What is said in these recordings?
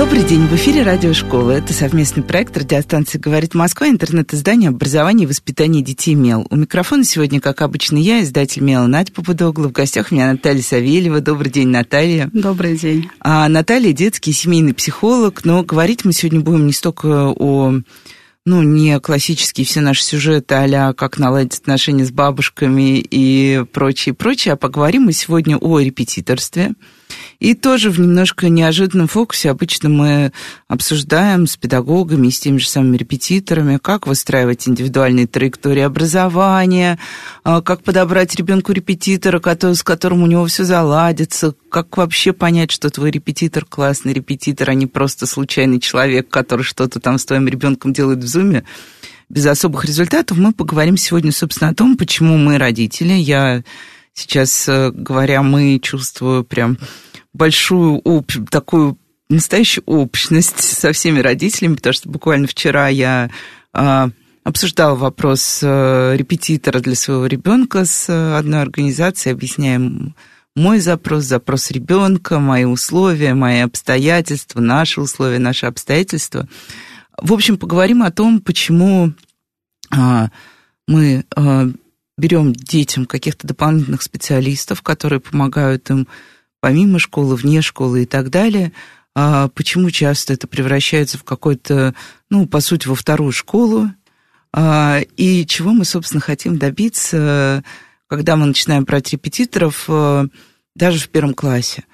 Добрый день, в эфире Радиошкола. Это совместный проект радиостанции «Говорит Москва», интернет-издание образования и воспитания детей МЕЛ. У микрофона сегодня, как обычно, я, издатель МЕЛ Надя Попудогла. В гостях у меня Наталья Савельева. Добрый день, Наталья. Добрый день. А Наталья детский семейный психолог, но говорить мы сегодня будем не столько о ну, не классические все наши сюжеты а как наладить отношения с бабушками и прочее, прочее, а поговорим мы сегодня о репетиторстве. И тоже в немножко неожиданном фокусе обычно мы обсуждаем с педагогами с теми же самыми репетиторами, как выстраивать индивидуальные траектории образования, а, как подобрать ребенку репетитора, с которым у него все заладится, как вообще понять, что твой репетитор классный репетитор, а не просто случайный человек, который что-то там с твоим ребенком делает в зуме без особых результатов, мы поговорим сегодня, собственно, о том, почему мы родители. Я сейчас, э, говоря мы, чувствую прям большую об... такую настоящую общность со всеми родителями, потому что буквально вчера я а, обсуждала вопрос а, репетитора для своего ребенка с а, одной организацией, объясняем мой запрос, запрос ребенка, мои условия, мои обстоятельства, наши условия, наши обстоятельства. В общем, поговорим о том, почему а, мы а, берем детям каких-то дополнительных специалистов, которые помогают им помимо школы, вне школы и так далее. А почему часто это превращается в какой-то, ну, по сути, во вторую школу? А, и чего мы, собственно, хотим добиться, когда мы начинаем брать репетиторов э, даже в первом классе?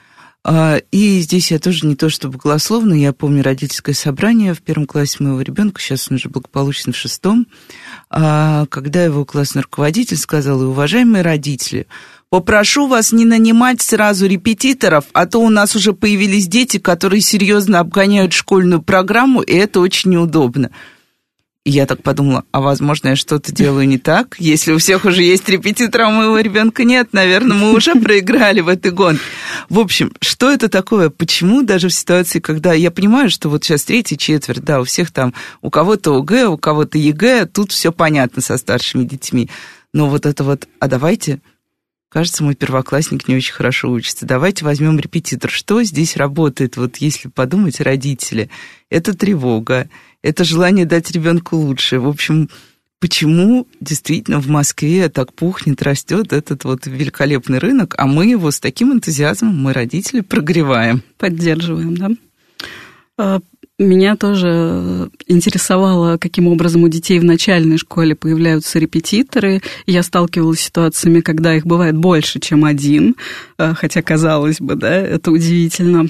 А, и здесь я тоже не то чтобы голословно, я помню родительское собрание в первом классе моего ребенка, сейчас он уже благополучно в шестом, а, когда его классный руководитель сказал, уважаемые родители, Попрошу вас не нанимать сразу репетиторов, а то у нас уже появились дети, которые серьезно обгоняют школьную программу, и это очень неудобно. И я так подумала, а возможно, я что-то делаю не так? Если у всех уже есть репетитор, а у моего ребенка нет, наверное, мы уже проиграли в этой гонке. В общем, что это такое? Почему даже в ситуации, когда я понимаю, что вот сейчас третья четверть, да, у всех там, у кого-то ОГЭ, у кого-то ЕГЭ, тут все понятно со старшими детьми. Но вот это вот, а давайте Кажется, мой первоклассник не очень хорошо учится. Давайте возьмем репетитора. Что здесь работает? Вот если подумать, родители. Это тревога, это желание дать ребенку лучше. В общем, почему действительно в Москве так пухнет, растет этот вот великолепный рынок, а мы его с таким энтузиазмом, мы, родители, прогреваем. Поддерживаем, да? А, меня тоже интересовало, каким образом у детей в начальной школе появляются репетиторы. Я сталкивалась с ситуациями, когда их бывает больше, чем один, э, хотя, казалось бы, да, это удивительно.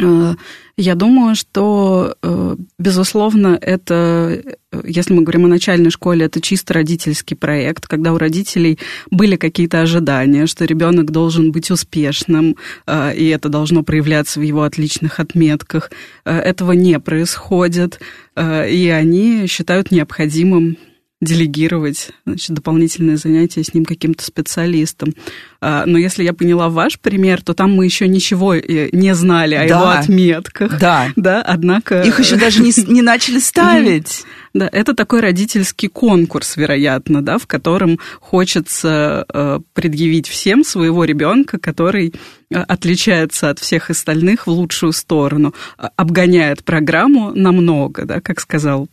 Э, я думаю, что, э, безусловно, это, если мы говорим о начальной школе, это чисто родительский проект, когда у родителей были какие-то ожидания, что ребенок должен быть успешным, э, и это должно проявляться в его отличных отметках. Этого не происходит, и они считают необходимым делегировать значит, дополнительное занятие с ним каким-то специалистом. А, но если я поняла ваш пример, то там мы еще ничего э, не знали о да. его отметках. Да. Да, однако... Их еще даже не, не начали ставить. Да, это такой родительский конкурс, вероятно, да, в котором хочется э, предъявить всем своего ребенка, который э, отличается от всех остальных в лучшую сторону, обгоняет программу намного, да, как сказал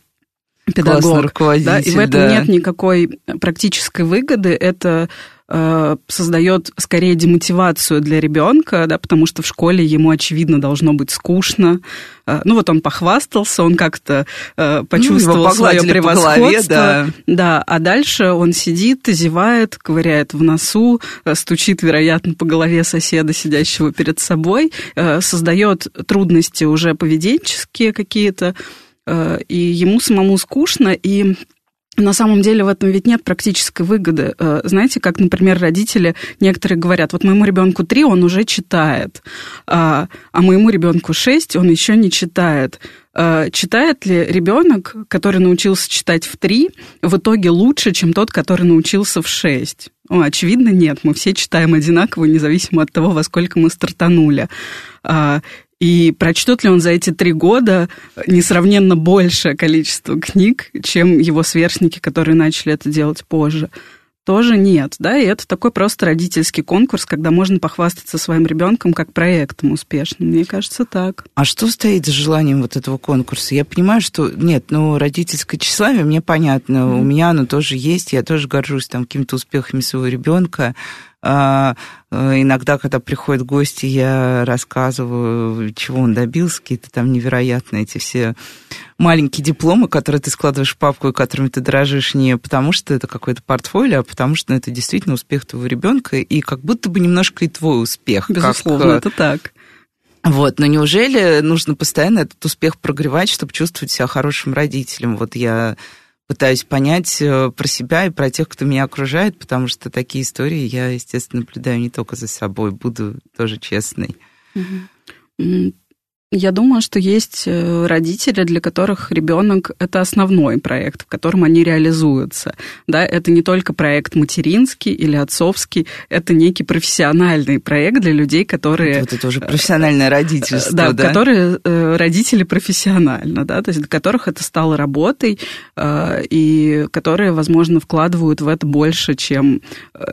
педагог. Да, и в этом да. нет никакой практической выгоды. Это э, создает скорее демотивацию для ребенка, да, потому что в школе ему, очевидно, должно быть скучно. Э, ну вот он похвастался, он как-то э, почувствовал ну, свое превосходство. Голове, да. да, а дальше он сидит, зевает, ковыряет в носу, стучит, вероятно, по голове соседа, сидящего перед собой, э, создает трудности уже поведенческие какие-то, и ему самому скучно, и на самом деле в этом ведь нет практической выгоды. Э, знаете, как, например, родители некоторые говорят, вот моему ребенку три, он уже читает, а, а моему ребенку шесть, он еще не читает. э, читает ли ребенок, который научился читать в три, в итоге лучше, чем тот, который научился в шесть? О, очевидно, нет. Мы все читаем одинаково, независимо от того, во сколько мы стартанули. И прочтет ли он за эти три года несравненно большее количество книг, чем его сверстники, которые начали это делать позже? тоже нет, да, и это такой просто родительский конкурс, когда можно похвастаться своим ребенком как проектом успешным. Мне кажется, так. А что стоит за желанием вот этого конкурса? Я понимаю, что нет, ну, родительское тщеславие мне понятно, mm. у меня оно тоже есть, я тоже горжусь там какими-то успехами своего ребенка, иногда, когда приходят гости, я рассказываю, чего он добился, какие-то там невероятные эти все маленькие дипломы, которые ты складываешь в папку и которыми ты дорожишь не потому, что это какое-то портфолио, а потому что ну, это действительно успех твоего ребенка и как будто бы немножко и твой успех. Безусловно, как, это так. Вот, но неужели нужно постоянно этот успех прогревать, чтобы чувствовать себя хорошим родителем? Вот я пытаюсь понять э, про себя и про тех, кто меня окружает, потому что такие истории я, естественно, наблюдаю не только за собой, буду тоже честной. Я думаю, что есть э, родители, для которых ребенок это основной проект, в котором они реализуются. Да, это не только проект материнский или отцовский, это некий профессиональный проект для людей, которые... Вот это уже профессиональное родительство, да? Да, которые э, родители профессионально, да, то есть для которых это стало работой, э, и которые, возможно, вкладывают в это больше, чем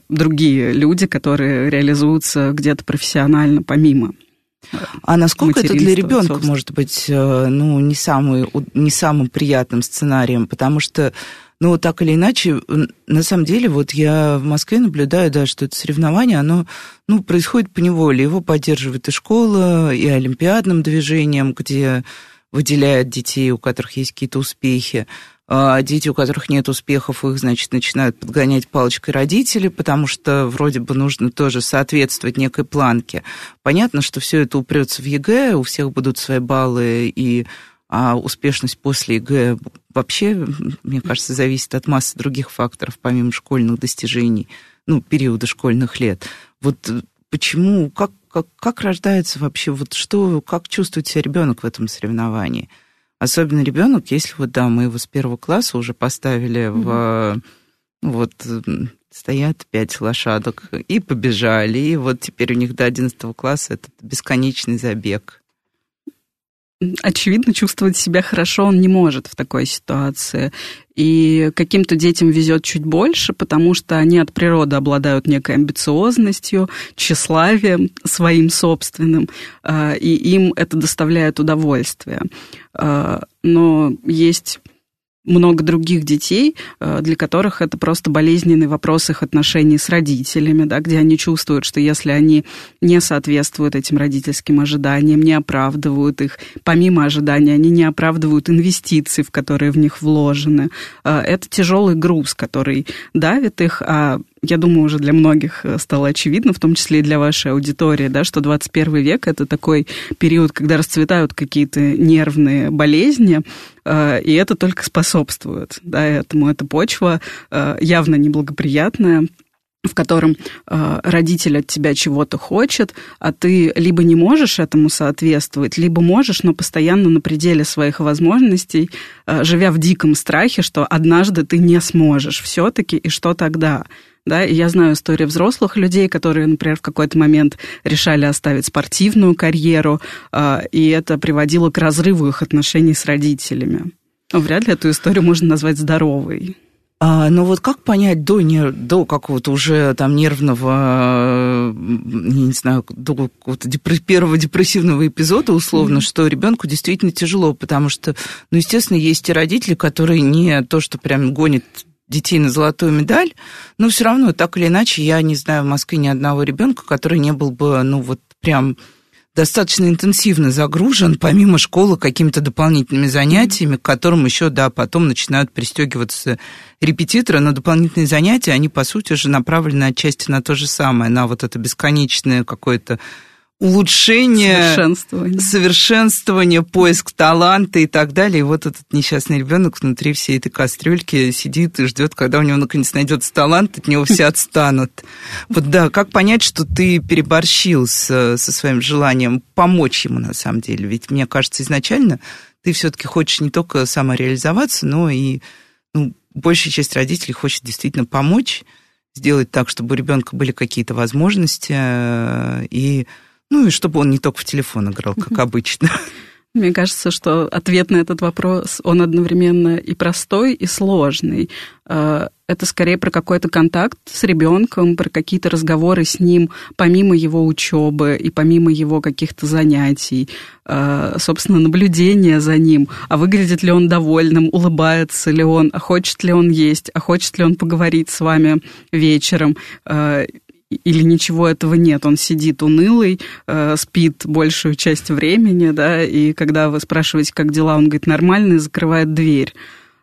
другие люди, которые реализуются где-то профессионально помимо. А насколько это для ребенка собственно. может быть э, ну, не, самый, не самым приятным сценарием? Потому что, ну, так или иначе, на самом деле, вот я в Москве наблюдаю, да, что это соревнование, оно ну, происходит по неволе. Его поддерживает и школа, и олимпиадным движением, где выделяют детей, у которых есть какие-то успехи. А дети, у которых нет успехов, их, значит, начинают подгонять палочкой родители, потому что вроде бы нужно тоже соответствовать некой планке. Понятно, что все это упрется в ЕГЭ, у всех будут свои баллы, и а успешность после ЕГЭ вообще, мне кажется, зависит от массы других факторов, помимо школьных достижений, ну, периода школьных лет. Вот почему, как, как, как рождается вообще, вот что, как чувствует себя ребенок в этом соревновании – Особенно ребенок, если вот, да, мы его с первого класса уже поставили mm-hmm. в... Вот стоят пять лошадок и побежали, и вот теперь у них до одиннадцатого класса этот бесконечный забег очевидно, чувствовать себя хорошо он не может в такой ситуации. И каким-то детям везет чуть больше, потому что они от природы обладают некой амбициозностью, тщеславием своим собственным, а, и им это доставляет удовольствие. А, но есть много других детей, э, для которых это просто болезненный вопрос их отношений с родителями, да, где они чувствуют, что если они не соответствуют этим родительским ожиданиям, не оправдывают их, помимо ожиданий, они не оправдывают инвестиций, в которые в них вложены. Э, это тяжелый груз, который давит их, а я думаю, уже для многих э, стало очевидно, в том числе и для вашей аудитории, да, что 21 век — это такой период, когда расцветают какие-то нервные болезни, э, и это только способствует да, этому. Эта почва э, явно неблагоприятная, в котором э, родитель от тебя чего-то хочет, а ты либо не можешь этому соответствовать, либо можешь, но постоянно на пределе своих возможностей, э, живя в диком страхе, что однажды ты не сможешь все-таки, и что тогда? Да, и я знаю истории взрослых людей, которые, например, в какой-то момент решали оставить спортивную карьеру, а, и это приводило к разрыву их отношений с родителями. Но вряд ли эту историю можно назвать здоровой. А, ну вот как понять до, не, до какого-то уже там нервного, не знаю, до какого-то депр- первого депрессивного эпизода условно, mm-hmm. что ребенку действительно тяжело, потому что, ну, естественно, есть и родители, которые не то, что прям гонят детей на золотую медаль, но все равно, так или иначе, я не знаю в Москве ни одного ребенка, который не был бы, ну, вот прям достаточно интенсивно загружен, помимо школы, какими-то дополнительными занятиями, к которым еще, да, потом начинают пристегиваться репетиторы, но дополнительные занятия, они, по сути же, направлены отчасти на то же самое, на вот это бесконечное какое-то улучшение, совершенствование. совершенствование, поиск таланта и так далее. И вот этот несчастный ребенок внутри всей этой кастрюльки сидит и ждет, когда у него наконец найдется талант, от него все отстанут. Вот да, как понять, что ты переборщил с, со своим желанием помочь ему на самом деле? Ведь мне кажется, изначально ты все-таки хочешь не только самореализоваться, но и ну, большая часть родителей хочет действительно помочь, сделать так, чтобы у ребенка были какие-то возможности, э, и, ну, и чтобы он не только в телефон играл, как обычно. Мне кажется, что ответ на этот вопрос, он одновременно и простой, и сложный. Э, это скорее про какой-то контакт с ребенком, про какие-то разговоры с ним, помимо его учебы и помимо его каких-то занятий, э, собственно, наблюдение за ним. А выглядит ли он довольным, улыбается ли он, а хочет ли он есть, а хочет ли он поговорить с вами вечером э, или ничего этого нет, он сидит унылый, э, спит большую часть времени, да, и когда вы спрашиваете, как дела, он говорит, нормально, и закрывает дверь.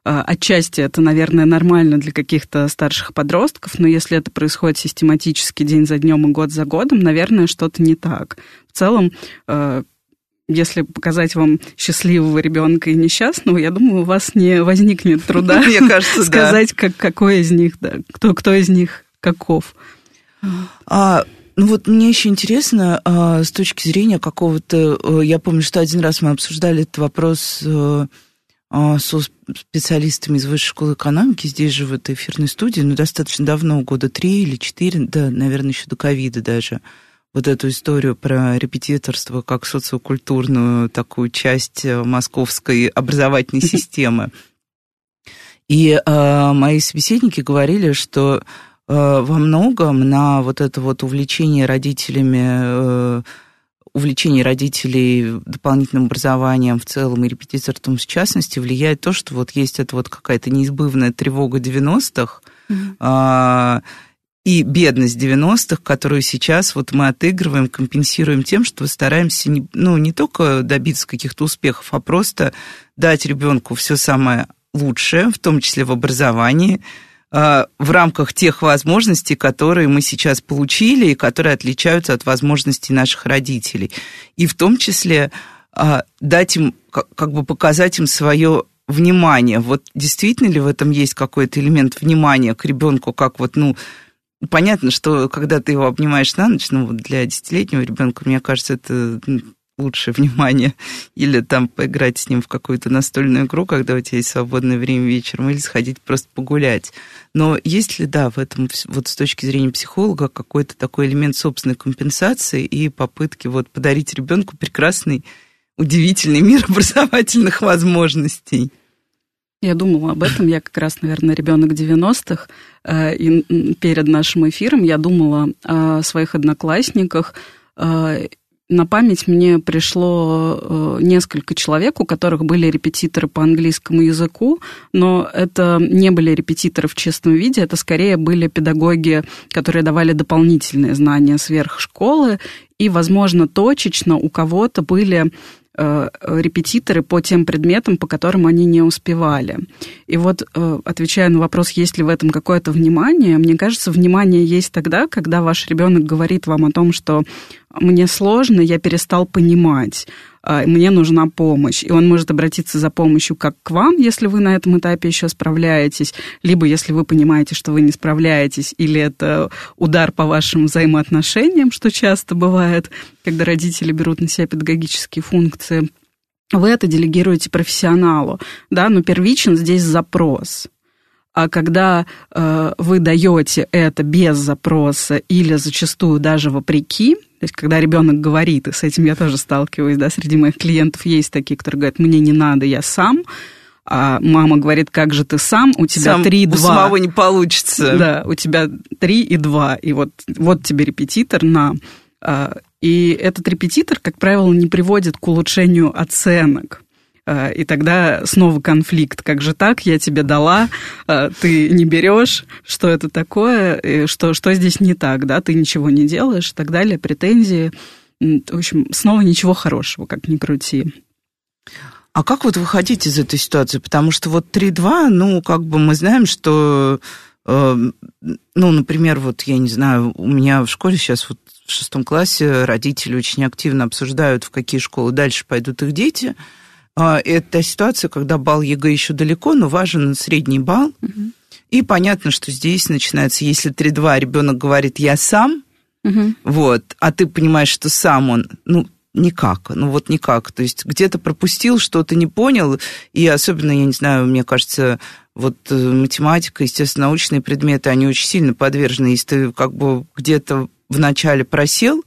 Э, отчасти это, наверное, нормально для каких-то старших подростков, но если это происходит систематически день за днем и год за годом, наверное, что-то не так. В целом, э, если показать вам счастливого ребенка и несчастного, я думаю, у вас не возникнет труда сказать, как, какой из них, кто из них каков. А, ну вот мне еще интересно, а, с точки зрения какого-то... Э, я помню, что один раз мы обсуждали этот вопрос а, со специалистами из Высшей школы экономики здесь же, в этой эфирной студии, ну, достаточно давно, года три или четыре, да, наверное, еще до ковида даже, вот эту историю про репетиторство как социокультурную такую часть э, московской образовательной системы. И э, мои собеседники говорили, что Э, во многом на вот это вот увлечение родителями, э, увлечение родителей дополнительным образованием в целом и репетиторством в частности влияет то, что вот есть эта вот какая-то неизбывная тревога 90-х, mm-hmm. и бедность 90-х, которую сейчас вот мы отыгрываем, компенсируем тем, что стараемся не, ну, не только добиться каких-то успехов, а просто дать ребенку все самое лучшее, в том числе в образовании, Э, в рамках тех возможностей, которые мы сейчас получили и которые отличаются от возможностей наших родителей. И в том числе э, дать им, как бы показать им свое внимание. Вот действительно ли в этом есть какой-то элемент внимания к ребенку, как вот, ну, понятно, что когда ты его обнимаешь на ночь, ну, для десятилетнего ребенка, мне кажется, это лучше внимание, или там поиграть с ним в какую-то настольную игру, когда у тебя есть свободное время вечером, или сходить просто погулять. Но есть ли, да, в этом, вот с точки зрения психолога, какой-то такой элемент собственной компенсации и попытки вот подарить ребенку прекрасный, удивительный мир образовательных возможностей? Я думала об этом. Я как раз, наверное, ребенок 90-х. Э, и перед нашим эфиром я думала о своих одноклассниках э, на память мне пришло э, несколько человек, у которых были репетиторы по английскому языку, но это не были репетиторы в чистом виде, это скорее были педагоги, которые давали дополнительные знания сверх школы, и, возможно, точечно у кого-то были репетиторы по тем предметам, по которым они не успевали. И вот, э, отвечая на вопрос, есть ли в этом какое-то внимание, мне кажется, внимание есть тогда, когда ваш ребенок говорит вам о том, что мне сложно, я перестал понимать, мне нужна помощь. И он может обратиться за помощью как к вам, если вы на этом этапе еще справляетесь, либо если вы понимаете, что вы не справляетесь, или это удар по вашим взаимоотношениям, что часто бывает, когда родители берут на себя педагогические функции. Вы это делегируете профессионалу, да, но первичен здесь запрос. А когда э, вы даете это без запроса или зачастую даже вопреки, то есть, когда ребенок говорит, и с этим я тоже сталкиваюсь, да, среди моих клиентов есть такие, которые говорят, мне не надо, я сам, а мама говорит, как же ты сам, у тебя сам, 3 2. У самого не получится. Да, у тебя 3 и 2, и вот, вот тебе репетитор на... А, и этот репетитор, как правило, не приводит к улучшению оценок. Э, и тогда снова конфликт. Как же так? Я тебе дала, э, ты не берешь, что это такое, что, что здесь не так, да, ты ничего не делаешь и так далее, претензии. В общем, снова ничего хорошего, как ни крути. А как вот выходить из этой ситуации? Потому что вот 3-2, ну, как бы мы знаем, что, э, ну, например, вот, я не знаю, у меня в школе сейчас вот в шестом классе родители очень активно обсуждают, в какие школы дальше пойдут их дети – а, это ситуация, когда балл ЕГЭ еще далеко, но важен средний балл. Угу. И понятно, что здесь начинается, если 3-2, ребенок говорит «я сам», угу. вот, а ты понимаешь, что сам он, ну, никак, ну вот никак. То есть где-то пропустил, что-то не понял, и особенно, я не знаю, мне кажется, вот э, математика, естественно, научные предметы, они очень сильно подвержены. Если ты как бы где-то вначале просел,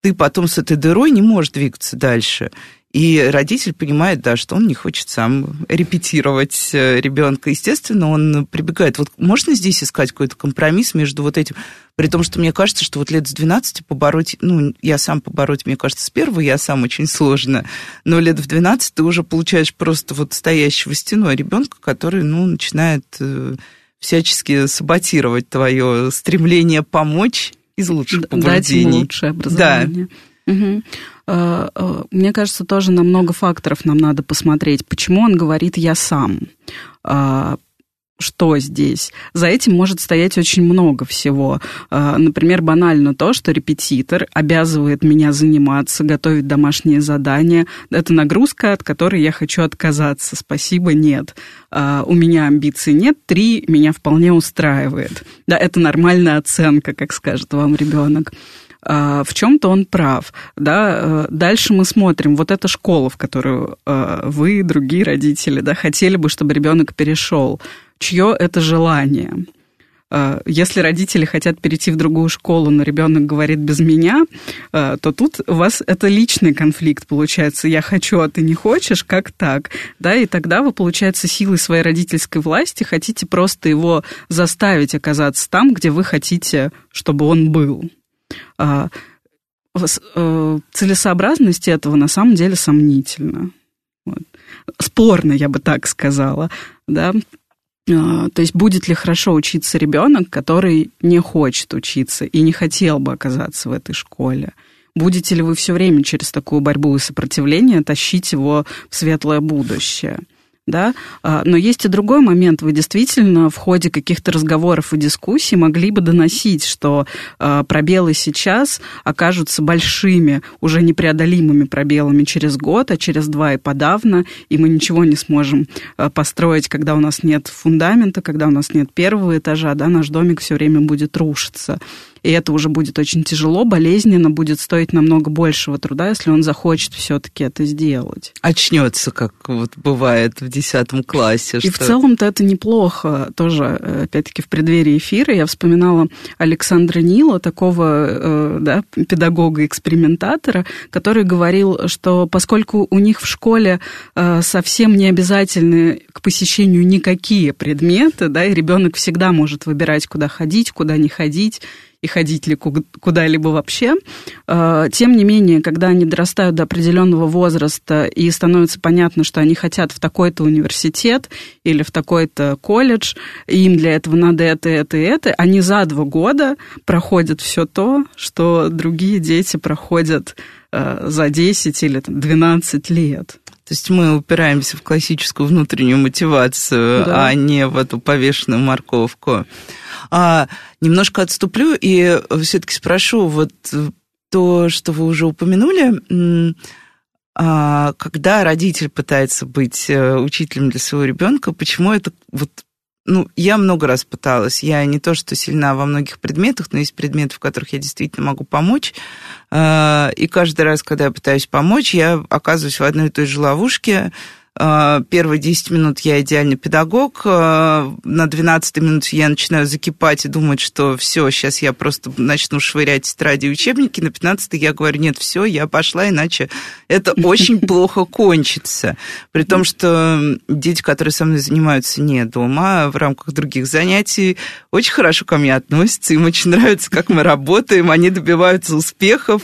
ты потом с этой дырой не можешь двигаться дальше. И родитель понимает, да, что он не хочет сам репетировать э, ребенка. Естественно, он прибегает. Вот можно здесь искать какой-то компромисс между вот этим, при том, что мне кажется, что вот лет с 12 побороть, ну, я сам побороть, мне кажется, с первого я сам очень сложно, но лет в 12 ты уже получаешь просто вот стоящего стеной ребенка, который, ну, начинает э, всячески саботировать твое стремление помочь из лучших побуждений. Дать лучшее образование. Да. Угу. Мне кажется, тоже на много факторов нам надо посмотреть. Почему он говорит «я сам»? Э, что здесь? За этим может стоять очень много всего. Например, банально то, что репетитор обязывает меня заниматься, готовить домашние задания. Это нагрузка, от которой я хочу отказаться. Спасибо, нет. У меня амбиций нет, три меня вполне устраивает. Да, это нормальная оценка, как скажет вам ребенок. А, в чем-то он прав. Да? Э, дальше мы смотрим, вот эта школа, в которую э, вы, другие родители, да, хотели бы, чтобы ребенок перешел. Чье это желание? Э, если родители хотят перейти в другую школу, но ребенок говорит без меня, то тут у вас это личный конфликт получается. Я хочу, а ты не хочешь, как так? Да, и тогда вы, получается, силой своей родительской власти хотите просто его заставить оказаться там, где вы хотите, чтобы он был. А, э, целесообразность этого на самом деле сомнительна. Вот. Спорно, я бы так сказала. Да? А, то есть будет ли хорошо учиться ребенок, который не хочет учиться и не хотел бы оказаться в этой школе? Будете ли вы все время через такую борьбу и сопротивление тащить его в светлое будущее? Да, а, но есть и другой момент. Вы действительно в ходе каких-то разговоров и дискуссий могли бы доносить, что а, пробелы сейчас окажутся большими, уже непреодолимыми пробелами через год, а через два и подавно, и мы ничего не сможем а, построить, когда у нас нет фундамента, когда у нас нет первого этажа, да, наш домик все время будет рушиться и это уже будет очень тяжело, болезненно, будет стоить намного большего труда, если он захочет все-таки это сделать. Очнется, как вот бывает в десятом классе. И что... в целом-то это неплохо. Тоже, э, опять-таки, в преддверии эфира я вспоминала Александра Нила, такого э, да, педагога-экспериментатора, который говорил, что поскольку у них в школе э, совсем не обязательны к посещению никакие предметы, да, и ребенок всегда может выбирать, куда ходить, куда не ходить, и ходить ли куда-либо вообще. А, тем не менее, когда они дорастают до определенного возраста и становится понятно, что они хотят в такой-то университет или в такой-то колледж, и им для этого надо это, это и это, они за два года проходят все то, что другие дети проходят а, за 10 или 12 лет. То есть мы упираемся в классическую внутреннюю мотивацию, да. а не в эту повешенную морковку. А, немножко отступлю и все-таки спрошу, вот то, что вы уже упомянули, а, когда родитель пытается быть э, учителем для своего ребенка, почему это вот ну, я много раз пыталась. Я не то, что сильна во многих предметах, но есть предметы, в которых я действительно могу помочь. А, и каждый раз, когда я пытаюсь помочь, я оказываюсь в одной и той же ловушке. А, первые 10 минут я идеальный педагог, а, на 12 минуте я начинаю закипать и думать, что все, сейчас я просто начну швырять тетради и учебники, на 15 я говорю, нет, все, я пошла, иначе это очень плохо кончится. При том, что дети, которые со мной занимаются не дома, а в рамках других занятий, очень хорошо ко мне относятся, им очень нравится, как мы работаем, они добиваются успехов,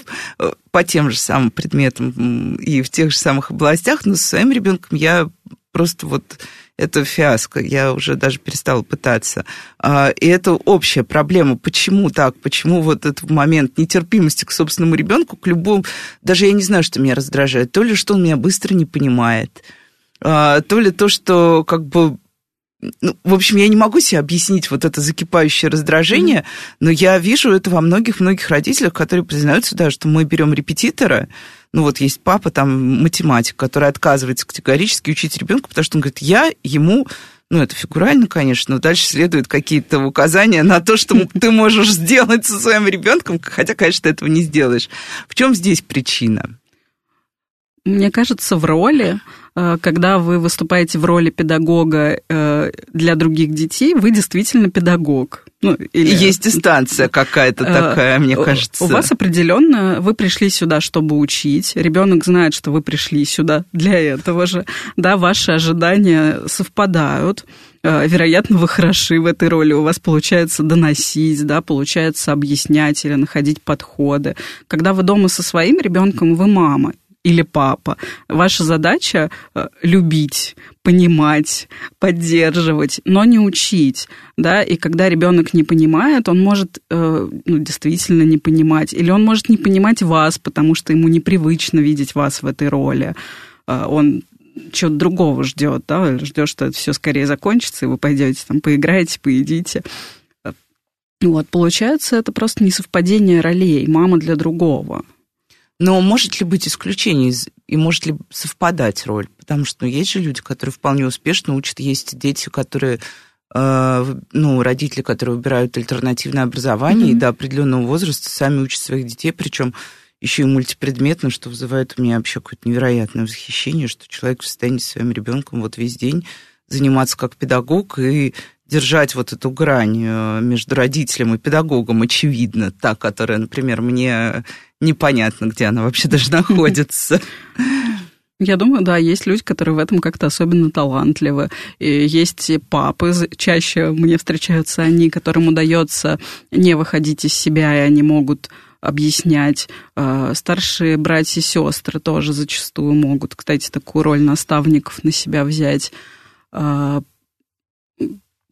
по тем же самым предметам и в тех же самых областях, но со своим ребенком я просто вот это фиаско, я уже даже перестала пытаться. А, и это общая проблема. Почему так? Почему вот этот момент нетерпимости к собственному ребенку, к любому... Даже я не знаю, что меня раздражает. То ли, что он меня быстро не понимает, а, то ли то, что как бы ну, в общем, я не могу себе объяснить вот это закипающее раздражение, mm-hmm. но я вижу это во многих-многих родителях, которые признаются, да, что мы берем репетитора, ну вот есть папа, там, математик, который отказывается категорически учить ребенка, потому что он говорит, я ему ну, это фигурально, конечно, но дальше следуют какие-то указания на то, что ты можешь сделать со своим ребенком, хотя, конечно, ты этого не сделаешь. В чем здесь причина? Мне кажется, в роли, э, когда вы выступаете в роли педагога э, для других детей, вы действительно педагог. Ну, или... Есть дистанция какая-то э, такая, мне кажется. У вас определенно, вы пришли сюда, чтобы учить. Ребенок знает, что вы пришли сюда для этого же. Да, ваши ожидания совпадают вероятно, вы хороши в этой роли, у вас получается доносить, да, получается объяснять или находить подходы. Когда вы дома со своим ребенком, вы мама, или папа. Ваша задача э, любить, понимать, поддерживать, но не учить, да, и когда ребенок не понимает, он может э, ну, действительно не понимать, или он может не понимать вас, потому что ему непривычно видеть вас в этой роли. Э, он чего-то другого ждет, да, ждет, что это все скорее закончится, и вы пойдете там поиграете, поедите. Вот, получается, это просто несовпадение ролей, мама для другого. Но может ли быть исключение и может ли совпадать роль? Потому что ну, есть же люди, которые вполне успешно учат, есть дети, которые э, ну, родители, которые выбирают альтернативное образование mm-hmm. и до определенного возраста сами учат своих детей, причем еще и мультипредметно, что вызывает у меня вообще какое-то невероятное восхищение, что человек в состоянии с своим ребенком вот весь день заниматься как педагог и держать вот эту грань э, между родителем и педагогом, очевидно, та, которая, например, мне непонятно, где она вообще даже находится. Я думаю, да, есть люди, которые в этом как-то особенно талантливы. И есть папы, чаще мне встречаются они, которым удается не выходить из себя, и они могут объяснять. Э, старшие братья и сестры тоже зачастую могут, кстати, такую роль наставников на себя взять.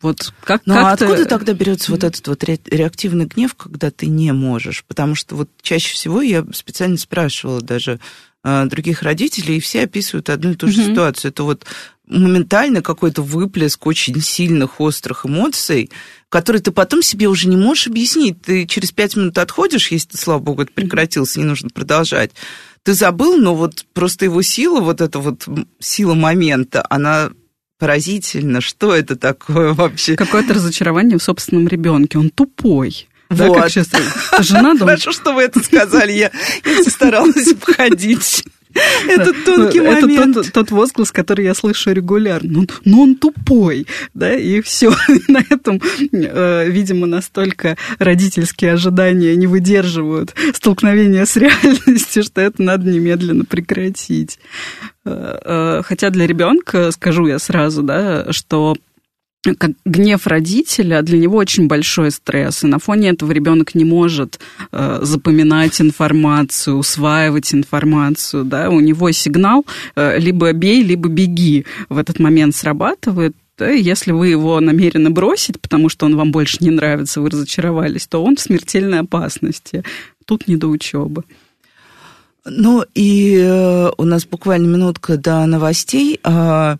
Вот как, ну, а откуда тогда берется вот этот вот реактивный гнев, когда ты не можешь? Потому что вот чаще всего я специально спрашивала даже э, других родителей, и все описывают одну и ту же mm-hmm. ситуацию. Это вот моментально какой-то выплеск очень сильных, острых эмоций, которые ты потом себе уже не можешь объяснить. Ты через пять минут отходишь, если, слава богу, это прекратилось, не нужно продолжать. Ты забыл, но вот просто его сила, вот эта вот сила момента, она поразительно. Что это такое вообще? Какое-то разочарование в собственном ребенке. Он тупой. Да, вот. как сейчас жена дома. Хорошо, что вы это сказали. Я, я старалась обходить. Этот тонкий момент. Это тот, возглас, который я слышу регулярно. Ну, ну он тупой, да, и все. На этом, э, видимо, настолько родительские ожидания не выдерживают столкновения с реальностью, что это надо немедленно прекратить. Э, э, хотя для ребенка, скажу я сразу, да, что как гнев родителя для него очень большой стресс, и на фоне этого ребенок не может э, запоминать информацию, усваивать информацию, да, у него сигнал э, либо бей, либо беги в этот момент срабатывает, да, если вы его намерены бросить, потому что он вам больше не нравится, вы разочаровались, то он в смертельной опасности. Тут не до учебы. Ну и э, у нас буквально минутка до новостей. А,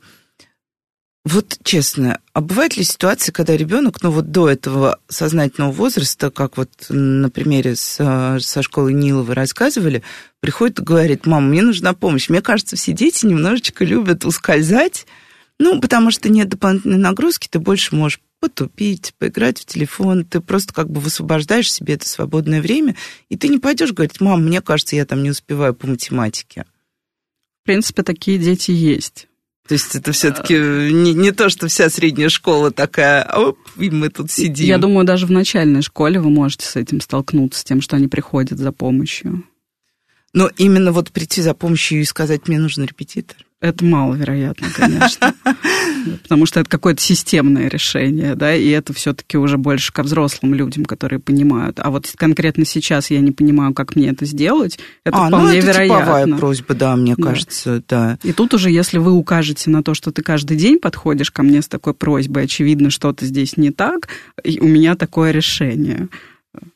вот честно, а бывают ли ситуации, когда ребенок, ну вот до этого сознательного возраста, как вот на примере с, э, со школы Нилова рассказывали, приходит и говорит, мама, мне нужна помощь. Мне кажется, все дети немножечко любят ускользать, ну, потому что нет дополнительной нагрузки, ты больше можешь потупить, поиграть в телефон, ты просто как бы высвобождаешь себе это свободное время, и ты не пойдешь говорить, мам, мне кажется, я там не успеваю по математике. В принципе, такие дети есть. То есть это все-таки не, не то, что вся средняя школа такая, оп, и мы тут сидим. Я думаю, даже в начальной школе вы можете с этим столкнуться, с тем, что они приходят за помощью. Но именно вот прийти за помощью и сказать, мне нужен репетитор. Это маловероятно, конечно. Потому что это какое-то системное решение, да, и это все-таки уже больше ко взрослым людям, которые понимают. А вот конкретно сейчас я не понимаю, как мне это сделать. Это а, вполне ну, это вероятно. типовая просьба, да, мне да. кажется, да. И тут уже, если вы укажете на то, что ты каждый день подходишь ко мне с такой просьбой, очевидно, что-то здесь не так, и у меня такое решение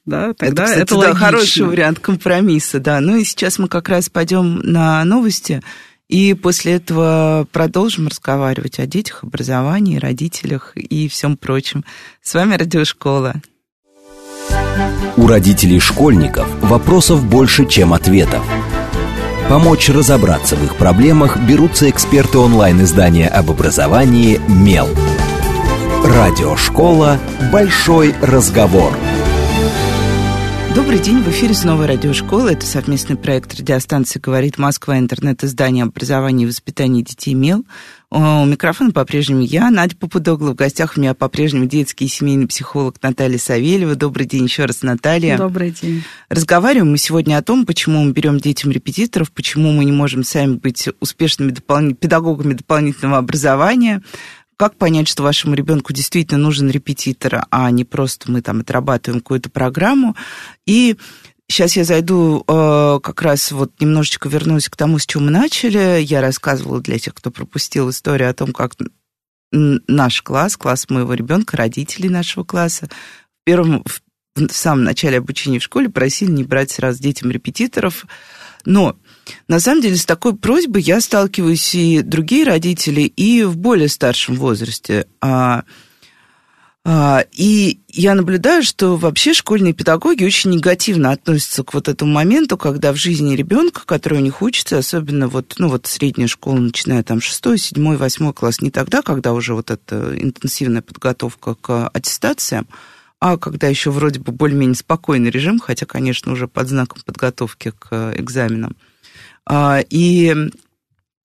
да, тогда это, кстати, это да, хороший вариант компромисса, да. Ну и сейчас мы как раз пойдем на новости. И после этого продолжим разговаривать о детях, образовании, родителях и всем прочем. С вами Радиошкола. У родителей школьников вопросов больше, чем ответов. Помочь разобраться в их проблемах берутся эксперты онлайн-издания об образовании «Мел». Радиошкола «Большой разговор». Добрый день, в эфире снова радиошкола. Это совместный проект радиостанции «Говорит Москва», интернет-издание образования и воспитания детей МЕЛ. У микрофона по-прежнему я, Надя Попудогла. В гостях у меня по-прежнему детский и семейный психолог Наталья Савельева. Добрый день еще раз, Наталья. Добрый день. Разговариваем мы сегодня о том, почему мы берем детям репетиторов, почему мы не можем сами быть успешными допол... педагогами дополнительного образования, как понять, что вашему ребенку действительно нужен репетитор, а не просто мы там отрабатываем какую-то программу. И сейчас я зайду э, как раз вот немножечко вернусь к тому, с чего мы начали. Я рассказывала для тех, кто пропустил историю о том, как наш класс, класс моего ребенка, родителей нашего класса, в первом, в самом начале обучения в школе просили не брать сразу детям репетиторов. Но на самом деле с такой просьбой я сталкиваюсь и другие родители, и в более старшем возрасте. А, а, и я наблюдаю, что вообще школьные педагоги очень негативно относятся к вот этому моменту, когда в жизни ребенка, который у них учится, особенно вот, ну вот средняя школа, начиная там шестой, седьмой, восьмой класс, не тогда, когда уже вот эта интенсивная подготовка к аттестациям, а когда еще вроде бы более-менее спокойный режим, хотя, конечно, уже под знаком подготовки к экзаменам. А, и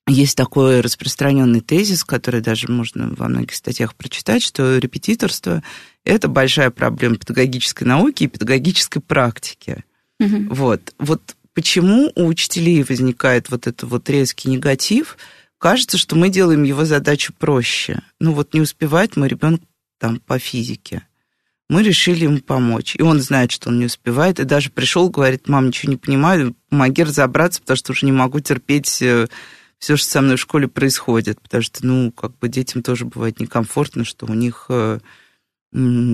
есть такой распространенный тезис, который даже можно во многих статьях прочитать, что репетиторство – это большая проблема педагогической науки и педагогической практики. Угу. Вот. вот почему у учителей возникает вот этот вот резкий негатив? Кажется, что мы делаем его задачу проще. Ну вот не успевает мой ребенок там по физике мы решили ему помочь. И он знает, что он не успевает, и даже пришел, говорит, мам, ничего не понимаю, помоги разобраться, потому что уже не могу терпеть э, все, что со мной в школе происходит, потому что, ну, как бы детям тоже бывает некомфортно, что у них э,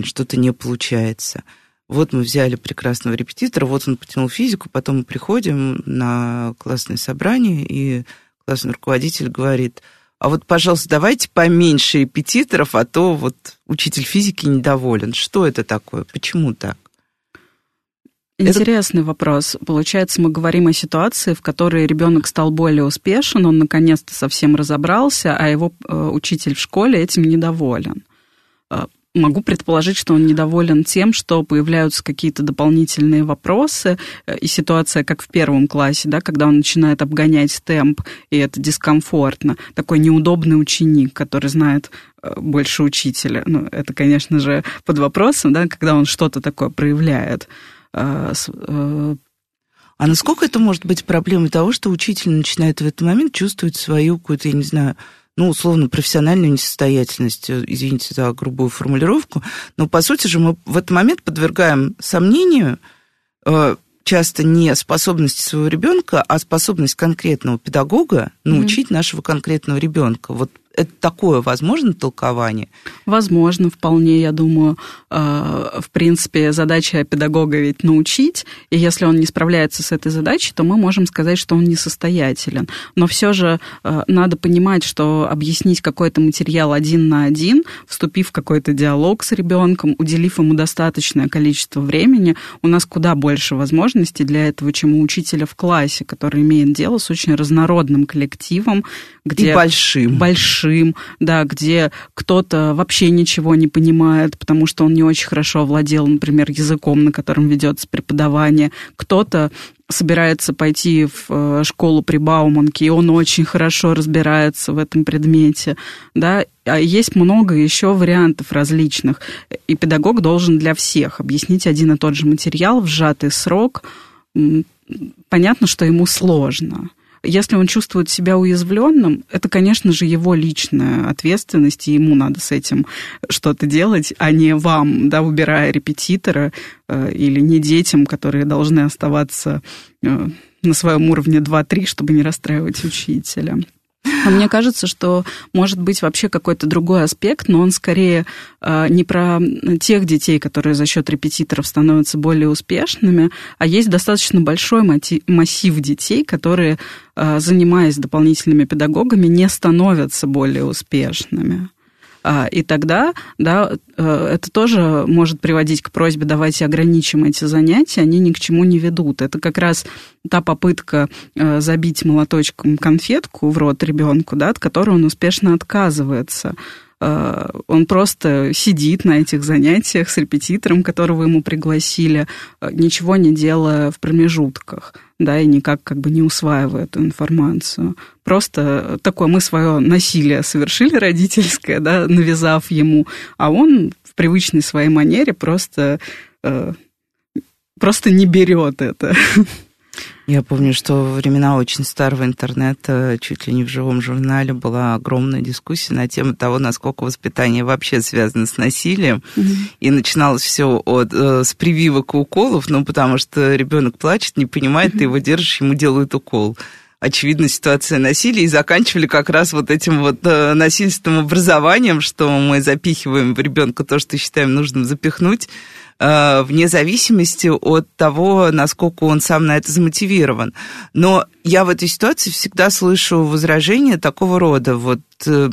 что-то не получается. Вот мы взяли прекрасного репетитора, вот он потянул физику, потом мы приходим на классное собрание, и классный руководитель говорит – а вот, пожалуйста, давайте поменьше репетиторов, а то вот учитель физики недоволен. Что это такое? Почему так? Интересный это... вопрос. Получается, мы говорим о ситуации, в которой ребенок стал более успешен, он наконец-то совсем разобрался, а его э, учитель в школе этим недоволен. Могу предположить, что он недоволен тем, что появляются какие-то дополнительные вопросы, э, и ситуация, как в первом классе, да, когда он начинает обгонять темп, и это дискомфортно. Такой неудобный ученик, который знает э, больше учителя. Ну, это, конечно же, под вопросом, да, когда он что-то такое проявляет. Э, а насколько это может быть проблемой того, что учитель начинает в этот момент чувствовать свою какую-то, я не знаю, ну, условно, профессиональную несостоятельность, э, извините за грубую формулировку, но, по сути же, мы в этот момент подвергаем сомнению э, часто не способность своего ребенка, а способность конкретного педагога научить mm-hmm. нашего конкретного ребенка. Вот это такое возможно толкование? Возможно, вполне, я думаю. Э, в принципе, задача педагога ведь научить, и если он не справляется с этой задачей, то мы можем сказать, что он несостоятелен. Но все же э, надо понимать, что объяснить какой-то материал один на один, вступив в какой-то диалог с ребенком, уделив ему достаточное количество времени, у нас куда больше возможностей для этого, чем у учителя в классе, который имеет дело с очень разнородным коллективом, где... И большим. Большим большим, да, где кто-то вообще ничего не понимает, потому что он не очень хорошо овладел, например, языком, на котором ведется преподавание, кто-то собирается пойти в э, школу при Бауманке, и он очень хорошо разбирается в этом предмете, да, а есть много еще вариантов различных, и педагог должен для всех объяснить один и тот же материал в сжатый срок, понятно, что ему сложно. Если он чувствует себя уязвленным, это, конечно же, его личная ответственность, и ему надо с этим что-то делать, а не вам, да, выбирая репетитора э, или не детям, которые должны оставаться э, на своем уровне 2-3, чтобы не расстраивать учителя. А мне кажется, что может быть вообще какой-то другой аспект, но он скорее э, не про тех детей, которые за счет репетиторов становятся более успешными, а есть достаточно большой массив детей, которые, э, занимаясь дополнительными педагогами, не становятся более успешными. А, и тогда, да, э, это тоже может приводить к просьбе давайте ограничим эти занятия, они ни к чему не ведут. Это как раз та попытка э, забить молоточком конфетку в рот ребенку, да, от которой он успешно отказывается. Э, он просто сидит на этих занятиях с репетитором, которого ему пригласили, э, ничего не делая в промежутках, да, и никак как бы не усваивая эту информацию. Просто такое мы свое насилие совершили родительское, да, навязав ему, а он в привычной своей манере просто э, просто не берет это. Я помню, что во времена очень старого интернета, чуть ли не в живом журнале, была огромная дискуссия на тему того, насколько воспитание вообще связано с насилием. Mm-hmm. И начиналось все от, э, с прививок и уколов, ну, потому что ребенок плачет, не понимает, mm-hmm. ты его держишь, ему делают укол очевидно, ситуация насилия, и заканчивали как раз вот этим вот э, насильственным образованием, что мы запихиваем в ребенка то, что считаем нужным запихнуть, вне зависимости от того, насколько он сам на это замотивирован. Но я в этой ситуации всегда слышу возражения такого рода. Вот э,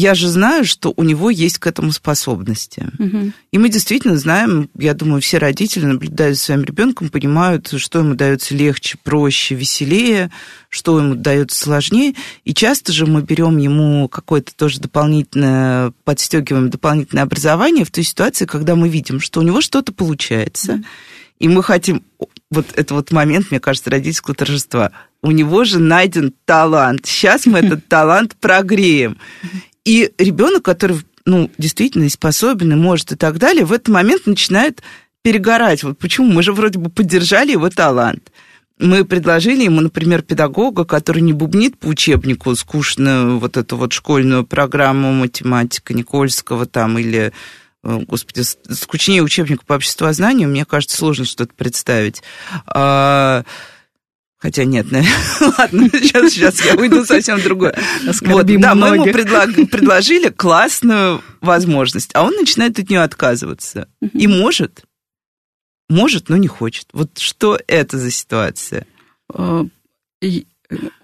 я же знаю, что у него есть к этому способности. Угу. И мы действительно знаем, я думаю, все родители, наблюдая за своим ребенком, понимают, что ему дается легче, проще, веселее, что ему дается сложнее. И часто же мы берем ему какое-то тоже дополнительное, подстегиваем дополнительное образование в той ситуации, когда мы видим, что у него что-то получается. Угу. И мы хотим, вот это вот момент, мне кажется, родительского торжества. У него же найден талант. Сейчас мы этот талант прогреем. И ребенок, который, ну, действительно способен и может и так далее, в этот момент начинает перегорать. Вот почему? Мы же вроде бы поддержали его талант. Мы предложили ему, например, педагога, который не бубнит по учебнику скучную вот эту вот школьную программу математика Никольского там или э, господи, скучнее учебника по обществознанию, мне кажется, сложно что-то представить. Хотя нет, ладно, сейчас, сейчас я уйду совсем другое. Вот, да, мы ему предлаг, предложили классную возможность, а он начинает от нее отказываться. И может, может, но не хочет. Вот что это за ситуация? А,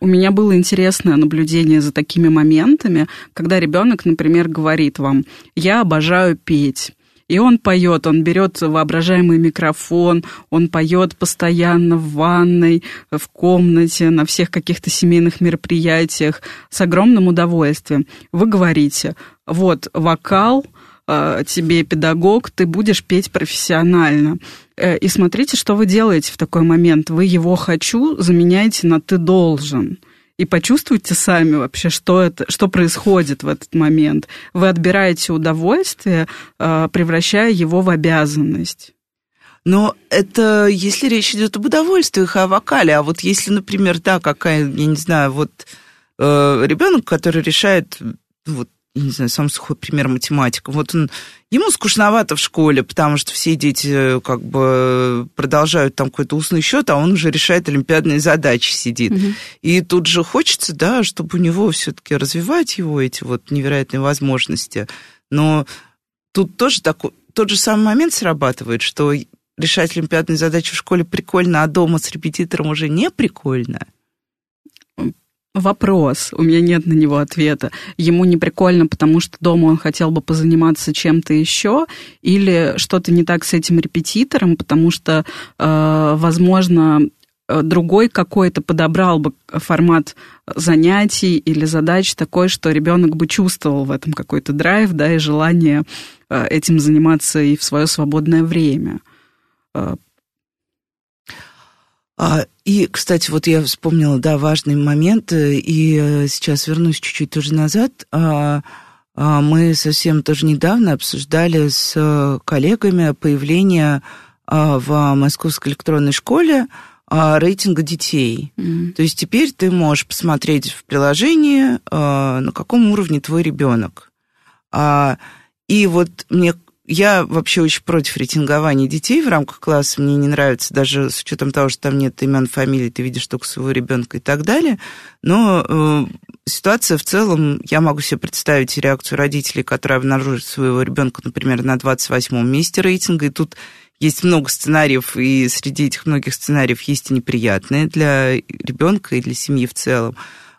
у меня было интересное наблюдение за такими моментами, когда ребенок, например, говорит вам, я обожаю петь. И он поет, он берет воображаемый микрофон, он поет постоянно в ванной, в комнате, на всех каких-то семейных мероприятиях с огромным удовольствием. Вы говорите, вот вокал, э, тебе педагог, ты будешь петь профессионально. Э, и смотрите, что вы делаете в такой момент. Вы его «хочу» заменяете на «ты должен» и почувствуйте сами вообще, что, это, что происходит в этот момент. Вы отбираете удовольствие, а, превращая его в обязанность. Но это если речь идет об удовольствиях, о вокале. А вот если, например, да, какая, я не знаю, вот э, ребенок, который решает вот не знаю, самый сухой пример математика. Вот он, ему скучновато в школе, потому что все дети как бы продолжают там какой-то устный счет, а он уже решает олимпиадные задачи, сидит. Угу. И тут же хочется, да, чтобы у него все-таки развивать его эти вот невероятные возможности. Но тут тоже такой, тот же самый момент срабатывает, что решать олимпиадные задачи в школе прикольно, а дома с репетитором уже не прикольно вопрос, у меня нет на него ответа. Ему не прикольно, потому что дома он хотел бы позаниматься чем-то еще, или что-то не так с этим репетитором, потому что, э, возможно, э, другой какой-то подобрал бы формат занятий или задач такой, что ребенок бы чувствовал в этом какой-то драйв, да, и желание э, этим заниматься и в свое свободное время. А, и, кстати, вот я вспомнила, да, важный момент, э, и э, сейчас вернусь чуть-чуть тоже назад. А, а, мы совсем тоже недавно обсуждали с э, коллегами появление в Московской электронной школе рейтинга детей. Mm-hmm. То есть теперь ты можешь посмотреть в приложении, на каком уровне твой ребенок. И вот мне я вообще очень против рейтингования детей в рамках класса. Мне не нравится, даже с учетом того, что там нет имен, фамилий, ты видишь только своего ребенка и так далее. Но э, ситуация в целом, я могу себе представить реакцию родителей, которые обнаружат своего ребенка, например, на 28-м месте рейтинга, и тут есть много сценариев, и среди этих многих сценариев есть и неприятные для ребенка и для семьи в целом.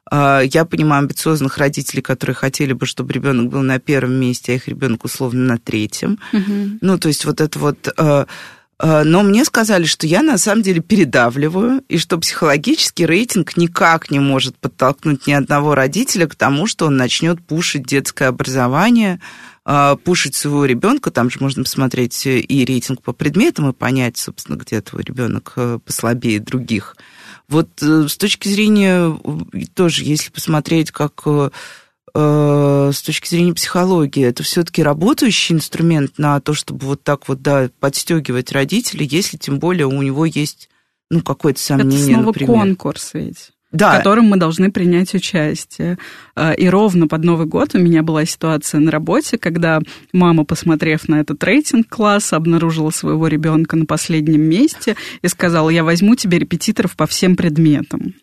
А, я понимаю амбициозных родителей, которые хотели бы, чтобы ребенок был на первом месте, а их ребенок условно на третьем. Угу. Ну, то есть вот это вот а, Э, но мне сказали, что я на самом деле передавливаю, и что психологический рейтинг никак не может подтолкнуть ни одного родителя к тому, что он начнет пушить детское образование, э, пушить своего ребенка. Там же можно посмотреть и рейтинг по предметам и понять, собственно, где твой ребенок э, послабее других. Вот с точки зрения тоже, если посмотреть, как Э, с точки зрения психологии, это все-таки работающий инструмент на то, чтобы вот так вот, да, подстегивать родителей, если тем более у него есть, ну, какое-то сомнение, Это снова например. конкурс ведь да. в котором мы должны принять участие. Э, и ровно под Новый год у меня была ситуация на работе, когда мама, посмотрев на этот рейтинг класса, обнаружила своего ребенка на последнем месте и сказала, я возьму тебе репетиторов по всем предметам.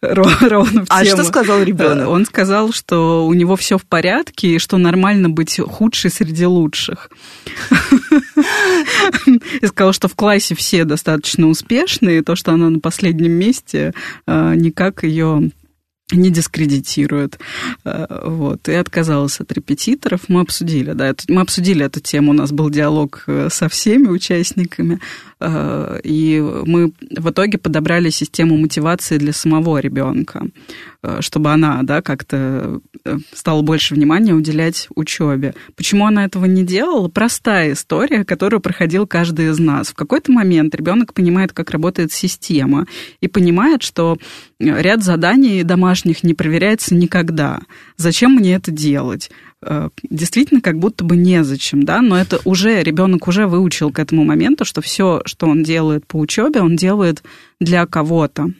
Ровно в А тему. что сказал ребенок? Он сказал, что у него все в порядке и что нормально быть худшей среди лучших. И сказал, что в классе все достаточно успешные, и то, что она на последнем месте, э, никак ее не дискредитирует. Э, вот, и отказалась от репетиторов. Мы обсудили, да, мы обсудили эту тему, у нас был диалог э, со всеми участниками, э, и мы в итоге подобрали систему мотивации для самого ребенка, чтобы она, да, как-то стала больше внимания уделять учебе. Почему она этого не делала? Простая история, которую проходил каждый из нас. В какой-то момент ребенок понимает, как работает система, и понимает, что ряд заданий домашних не проверяется никогда. Зачем мне это делать? Э, действительно, как будто бы незачем, да, но это уже, ребенок уже выучил к этому моменту, что все, что он делает по учебе, он делает для кого-то,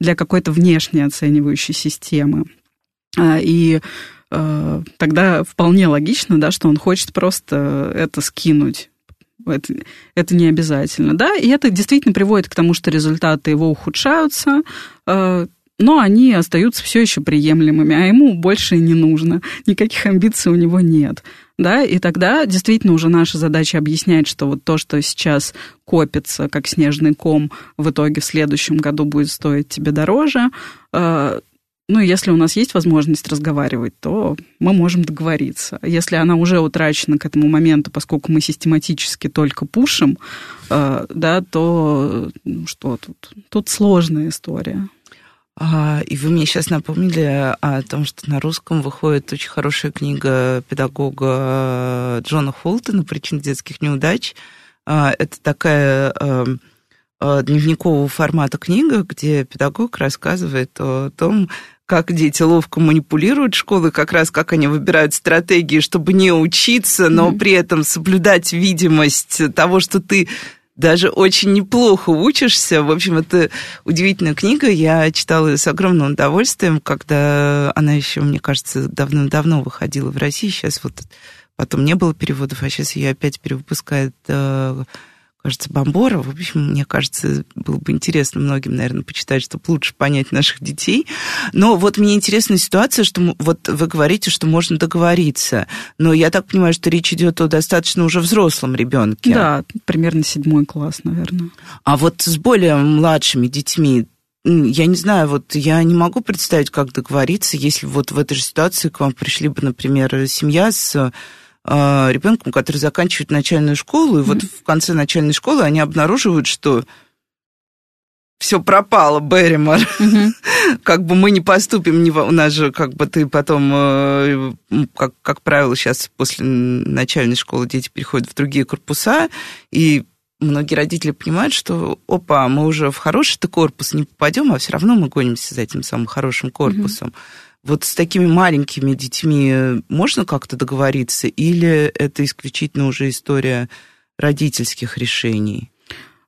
для какой-то внешней оценивающей системы. А, и э, тогда вполне логично, да, что он хочет просто это скинуть это, это не обязательно, да, и это действительно приводит к тому, что результаты его ухудшаются, э, но они остаются все еще приемлемыми, а ему больше не нужно, никаких амбиций у него нет. Да, и тогда действительно уже наша задача объяснять, что вот то, что сейчас копится как снежный ком, в итоге в следующем году будет стоить тебе дороже, э, ну, если у нас есть возможность разговаривать, то мы можем договориться. Если она уже утрачена к этому моменту, поскольку мы систематически только пушим, э, да, то ну, что тут? Тут сложная история. А, и вы мне сейчас напомнили о том, что на русском выходит очень хорошая книга педагога Джона Холтона «Причины детских неудач». А, это такая э, э, дневникового формата книга, где педагог рассказывает о том, как дети ловко манипулируют школы, как раз как они выбирают стратегии, чтобы не учиться, но mm-hmm. при этом соблюдать видимость того, что ты даже очень неплохо учишься. В общем, это удивительная книга. Я читала ее с огромным удовольствием, когда она еще, мне кажется, давно-давно выходила в России. Сейчас вот потом не было переводов, а сейчас ее опять перевыпускает э, кажется, Бомбора. В общем, мне кажется, было бы интересно многим, наверное, почитать, чтобы лучше понять наших детей. Но вот мне интересна ситуация, что вот вы говорите, что можно договориться. Но я так понимаю, что речь идет о достаточно уже взрослом ребенке. Да, примерно седьмой класс, наверное. А вот с более младшими детьми я не знаю, вот я не могу представить, как договориться, если вот в этой же ситуации к вам пришли бы, например, семья с ребенком, который заканчивает начальную школу, и mm-hmm. вот в конце начальной школы они обнаруживают, что все пропало, Берримор. Mm-hmm. как бы мы не поступим, не, у нас же как бы ты потом, э, как, как правило, сейчас после начальной школы дети переходят в другие корпуса, и многие родители понимают, что, опа, мы уже в хороший-то корпус не попадем, а все равно мы гонимся за этим самым хорошим корпусом. Mm-hmm. Вот с такими маленькими детьми можно как-то договориться, или это исключительно уже история родительских решений?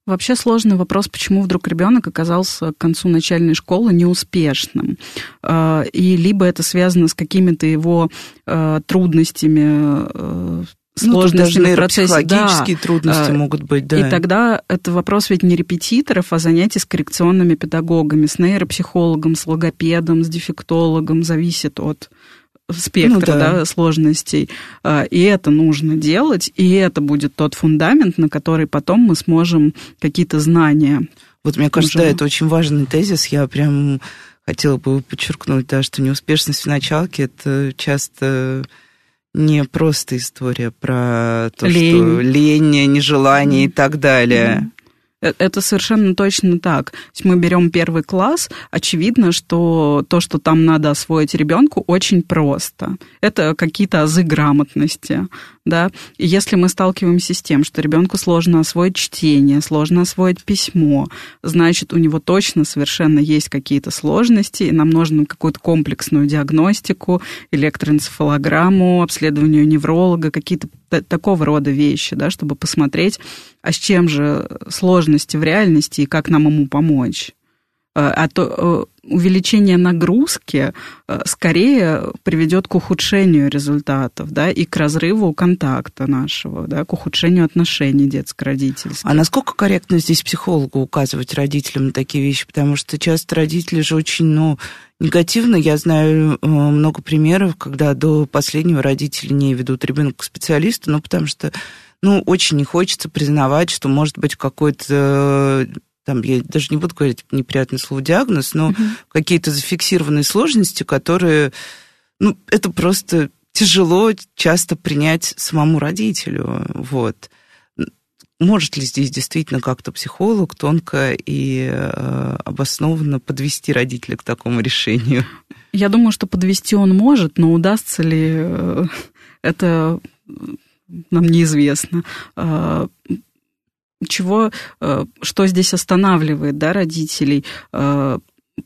Вообще сложный вопрос, почему вдруг ребенок оказался к концу начальной школы неуспешным. А, и либо это связано с какими-то его а, трудностями э, сложности ну, в процессе. Психологические да. трудности а, могут быть, да. И тогда это вопрос ведь не репетиторов, а занятий с коррекционными педагогами, с нейропсихологом, с логопедом, с дефектологом, зависит от спектра ну, да. Да, сложностей. А, и это нужно делать, и это будет тот фундамент, на который потом мы сможем какие-то знания. Вот мне кажется, уже... да, это очень важный тезис. Я прям хотела бы подчеркнуть, да, что неуспешность в началке это часто не просто история про то, лень. что лень, нежелание mm. и так далее. Mm. Это совершенно точно так. То есть мы берем первый класс, очевидно, что то, что там надо освоить ребенку, очень просто. Это какие-то азы грамотности. Да? И если мы сталкиваемся с тем, что ребенку сложно освоить чтение, сложно освоить письмо, значит, у него точно совершенно есть какие-то сложности, и нам нужно какую-то комплексную диагностику, электроэнцефалограмму, обследование невролога, какие-то такого рода вещи, да, чтобы посмотреть, а с чем же сложности в реальности и как нам ему помочь. Э, а то э, увеличение нагрузки э, скорее приведет к ухудшению результатов, да, и к разрыву контакта нашего, да, к ухудшению отношений детско-родительских. А насколько корректно здесь психологу указывать родителям на такие вещи? Потому что часто родители же очень, ну, негативно. Я знаю много примеров, когда до последнего родители не ведут ребенка к специалисту, ну, потому что ну, очень не хочется признавать, что может быть какой-то там, я даже не буду говорить неприятное слово диагноз, но угу. какие-то зафиксированные сложности, которые, ну, это просто тяжело часто принять самому родителю, вот. Может ли здесь действительно как-то психолог тонко и э, обоснованно подвести родителя к такому решению? Я думаю, что подвести он может, но удастся ли э, это нам неизвестно. Э, чего, э, что здесь останавливает да, родителей?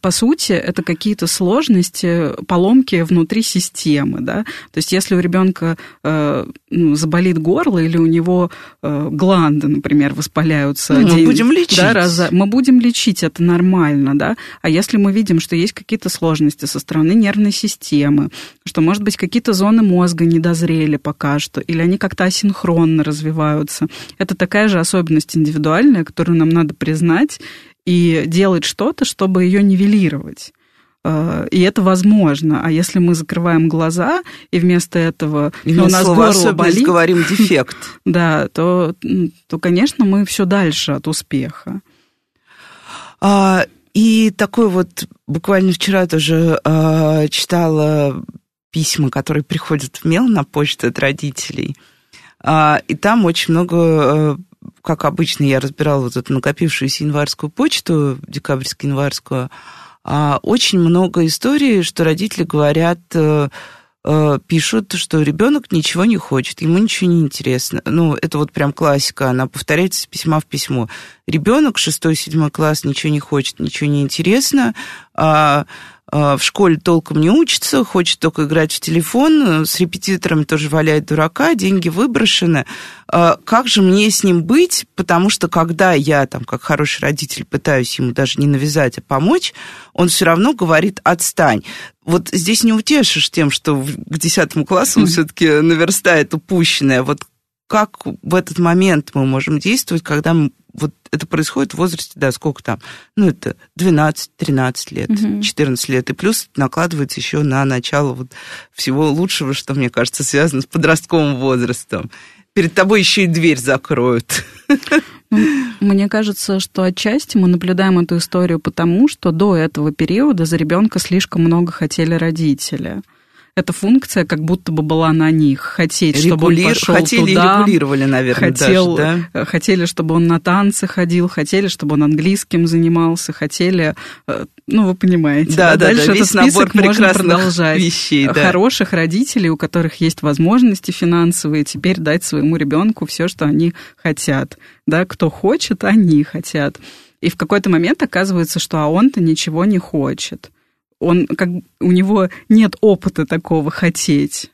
По сути, это какие-то сложности, поломки внутри системы, да. То есть, если у ребенка э, ну, заболит горло или у него э, гланды, например, воспаляются, ну, день, мы будем лечить, да, раз, мы будем лечить, это нормально, да. А если мы видим, что есть какие-то сложности со стороны нервной системы, что, может быть, какие-то зоны мозга не дозрели пока что, или они как-то асинхронно развиваются, это такая же особенность индивидуальная, которую нам надо признать и делать что-то, чтобы ее нивелировать. А, и это возможно. А если мы закрываем глаза и вместо этого и ну, у нас горло болит, говорим дефект, да, то, то, конечно, мы все дальше от успеха. А, и такой вот буквально вчера тоже а, читала письма, которые приходят в мел на почту от родителей. А, и там очень много а, как обычно, я разбирала вот эту накопившуюся январскую почту, декабрьско-январскую, а очень много историй, что родители говорят, э, э, пишут, что ребенок ничего не хочет, ему ничего не интересно. Ну, это вот прям классика, она повторяется с письма в письмо. Ребенок, шестой, седьмой класс, ничего не хочет, ничего не интересно, а, в школе толком не учится, хочет только играть в телефон, с репетиторами тоже валяет дурака, деньги выброшены. А, как же мне с ним быть? Потому что когда я, там, как хороший родитель, пытаюсь ему даже не навязать, а помочь, он все равно говорит «отстань». Вот здесь не утешишь тем, что к десятому классу он все-таки наверстает упущенное. Вот как в этот момент мы можем действовать, когда мы, вот это происходит в возрасте, да, сколько там, ну, это 12-13 лет, угу. 14 лет, и плюс накладывается еще на начало вот всего лучшего, что, мне кажется, связано с подростковым возрастом. Перед тобой еще и дверь закроют. Ну, мне кажется, что отчасти мы наблюдаем эту историю потому, что до этого периода за ребенка слишком много хотели родители эта функция как будто бы была на них. Хотеть, Регули... чтобы он пошел хотели туда. регулировали, наверное, хотел, даже, да? Хотели, чтобы он на танцы ходил, хотели, чтобы он английским занимался, хотели... Э, ну, вы понимаете. Да, да, Дальше да, весь этот список можно продолжать. Вещей, да. Хороших родителей, у которых есть возможности финансовые, теперь дать своему ребенку все, что они хотят. Да, кто хочет, они хотят. И в какой-то момент оказывается, что а он-то ничего не хочет он как у него нет опыта такого хотеть.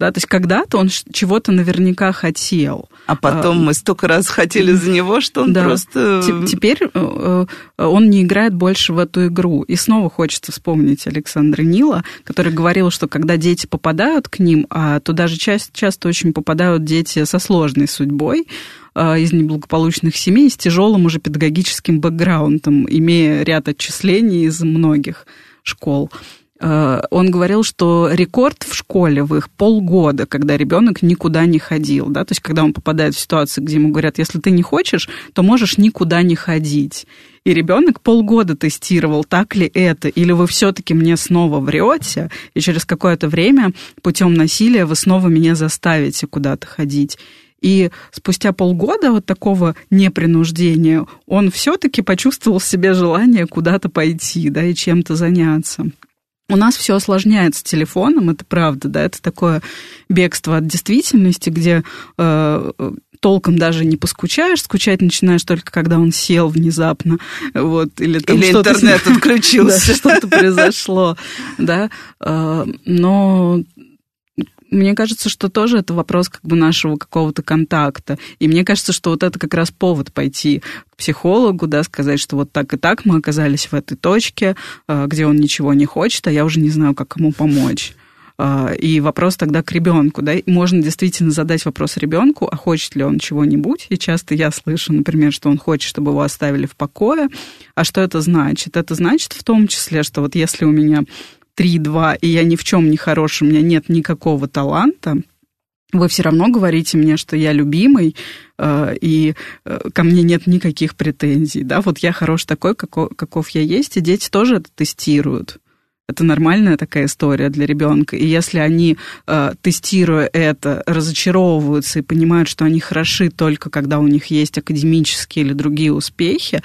Да, то есть когда-то он чего-то наверняка хотел. А потом а, мы столько раз хотели за него, что он да. просто... Теперь э, э, он не играет больше в эту игру. И снова хочется вспомнить Александра Нила, который говорил, что когда дети попадают к ним, а туда же часто, часто очень попадают дети со сложной судьбой, э, из неблагополучных семей, с тяжелым уже педагогическим бэкграундом, имея ряд отчислений из многих школ. Э, он говорил, что рекорд в школе в их полгода, когда ребенок никуда не ходил, да, то есть когда он попадает в ситуацию, где ему говорят, если ты не хочешь, то можешь никуда не ходить. И ребенок полгода тестировал, так ли это, или вы все-таки мне снова врете, и через какое-то время путем насилия вы снова меня заставите куда-то ходить. И спустя полгода вот такого непринуждения он все-таки почувствовал в себе желание куда-то пойти, да, и чем-то заняться. У нас все осложняется телефоном, это правда, да, это такое бегство от действительности, где э, толком даже не поскучаешь, скучать начинаешь только когда он сел внезапно, вот, или там или что-то интернет отключился, да, что-то произошло, да, э, но мне кажется, что тоже это вопрос как бы нашего какого-то контакта. И мне кажется, что вот это как раз повод пойти к психологу, да, сказать, что вот так и так мы оказались в этой точке, э, где он ничего не хочет, а я уже не знаю, как ему помочь. Э, и вопрос тогда к ребенку, да, можно действительно задать вопрос ребенку, а хочет ли он чего-нибудь. И часто я слышу, например, что он хочет, чтобы его оставили в покое. А что это значит? Это значит в том числе, что вот если у меня 3-2, и я ни в чем не хорош, у меня нет никакого таланта, вы все равно говорите мне, что я любимый, э, и э, ко мне нет никаких претензий. Да? Вот я хорош такой, каков, я есть, и дети тоже это тестируют. Это нормальная такая история для ребенка. И если они, э, тестируя это, разочаровываются и понимают, что они хороши только когда у них есть академические или другие успехи,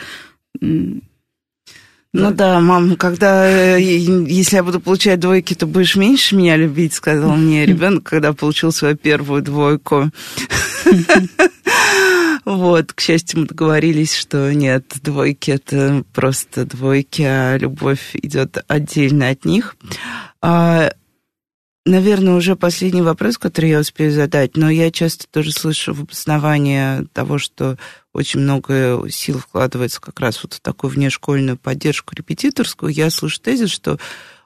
ну да, мам, когда э, если я буду получать двойки, то будешь меньше меня любить, сказал мне ребенок, когда получил свою первую двойку. Вот, к счастью, мы договорились, что нет, двойки это просто двойки, а любовь идет отдельно от них. А, наверное, уже последний вопрос, который я успею задать, но я часто тоже слышу в обосновании того, что очень много сил вкладывается как раз вот в такую внешкольную поддержку репетиторскую. Я слышу тезис, что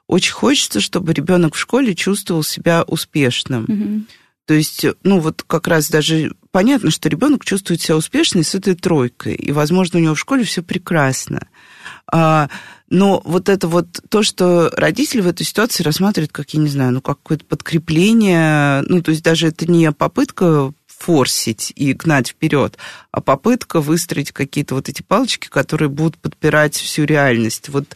очень хочется, чтобы ребенок в школе чувствовал себя успешным. Mm-hmm. То есть, ну вот как раз даже понятно, что ребенок чувствует себя успешной с этой тройкой, и, возможно, у него в школе все прекрасно. А, но вот это вот то, что родители в этой ситуации рассматривают, как, я не знаю, ну, какое-то подкрепление, ну, то есть даже это не попытка форсить и гнать вперед, а попытка выстроить какие-то вот эти палочки, которые будут подпирать всю реальность. Вот,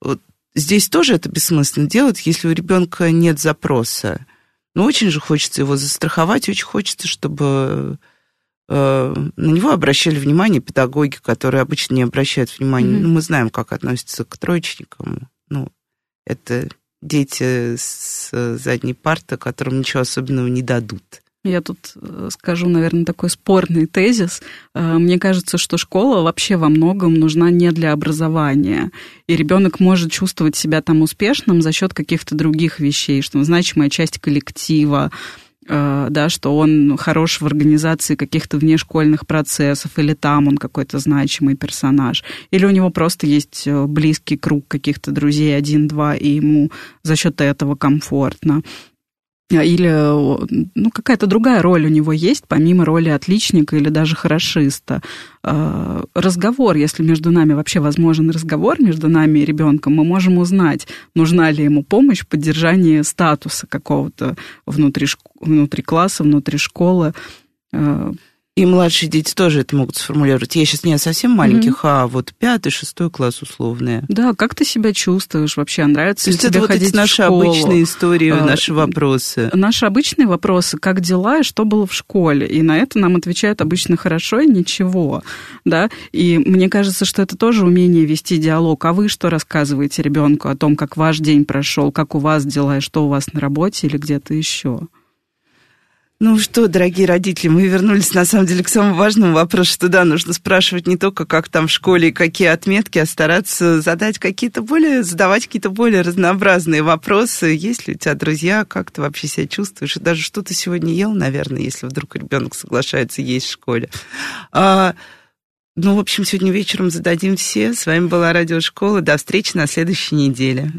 вот здесь тоже это бессмысленно делать, если у ребенка нет запроса. Но очень же хочется его застраховать, очень хочется, чтобы э, на него обращали внимание педагоги, которые обычно не обращают внимания. Mm-hmm. Ну, мы знаем, как относятся к троечникам. Ну, это дети с задней парты, которым ничего особенного не дадут. Я тут э, скажу, наверное, такой спорный тезис. Э, мне кажется, что школа вообще во многом нужна не для образования. И ребенок может чувствовать себя там успешным за счет каких-то других вещей, что он значимая часть коллектива, э, да, что он хорош в организации каких-то внешкольных процессов, или там он какой-то значимый персонаж, или у него просто есть близкий круг каких-то друзей, один-два, и ему за счет этого комфортно. А, или ну, какая-то другая роль у него есть, помимо роли отличника или даже хорошиста. А, разговор, если между нами вообще возможен разговор между нами и ребенком, мы можем узнать, нужна ли ему помощь в поддержании статуса какого-то внутри, внутри класса, внутри школы. И младшие дети тоже это могут сформулировать. Я сейчас не совсем маленьких, mm-hmm. а вот пятый, шестой класс условные. Да, как ты себя чувствуешь вообще? Нравится То ли тебе это вот ходить эти наши в школу? обычные истории, а, наши вопросы. Наши обычные вопросы, как дела и что было в школе. И на это нам отвечают обычно хорошо и ничего. Да? И мне кажется, что это тоже умение вести диалог. А вы что рассказываете ребенку о том, как ваш день прошел, как у вас дела и что у вас на работе или где-то еще? Ну что, дорогие родители, мы вернулись на самом деле к самому важному вопросу, что да, нужно спрашивать не только, как там в школе и какие отметки, а стараться задать какие-то более, задавать какие-то более разнообразные вопросы. Есть ли у тебя друзья, как ты вообще себя чувствуешь? И даже что ты сегодня ел, наверное, если вдруг ребенок соглашается есть в школе. А, ну, в общем, сегодня вечером зададим все. С вами была Радиошкола. До встречи на следующей неделе.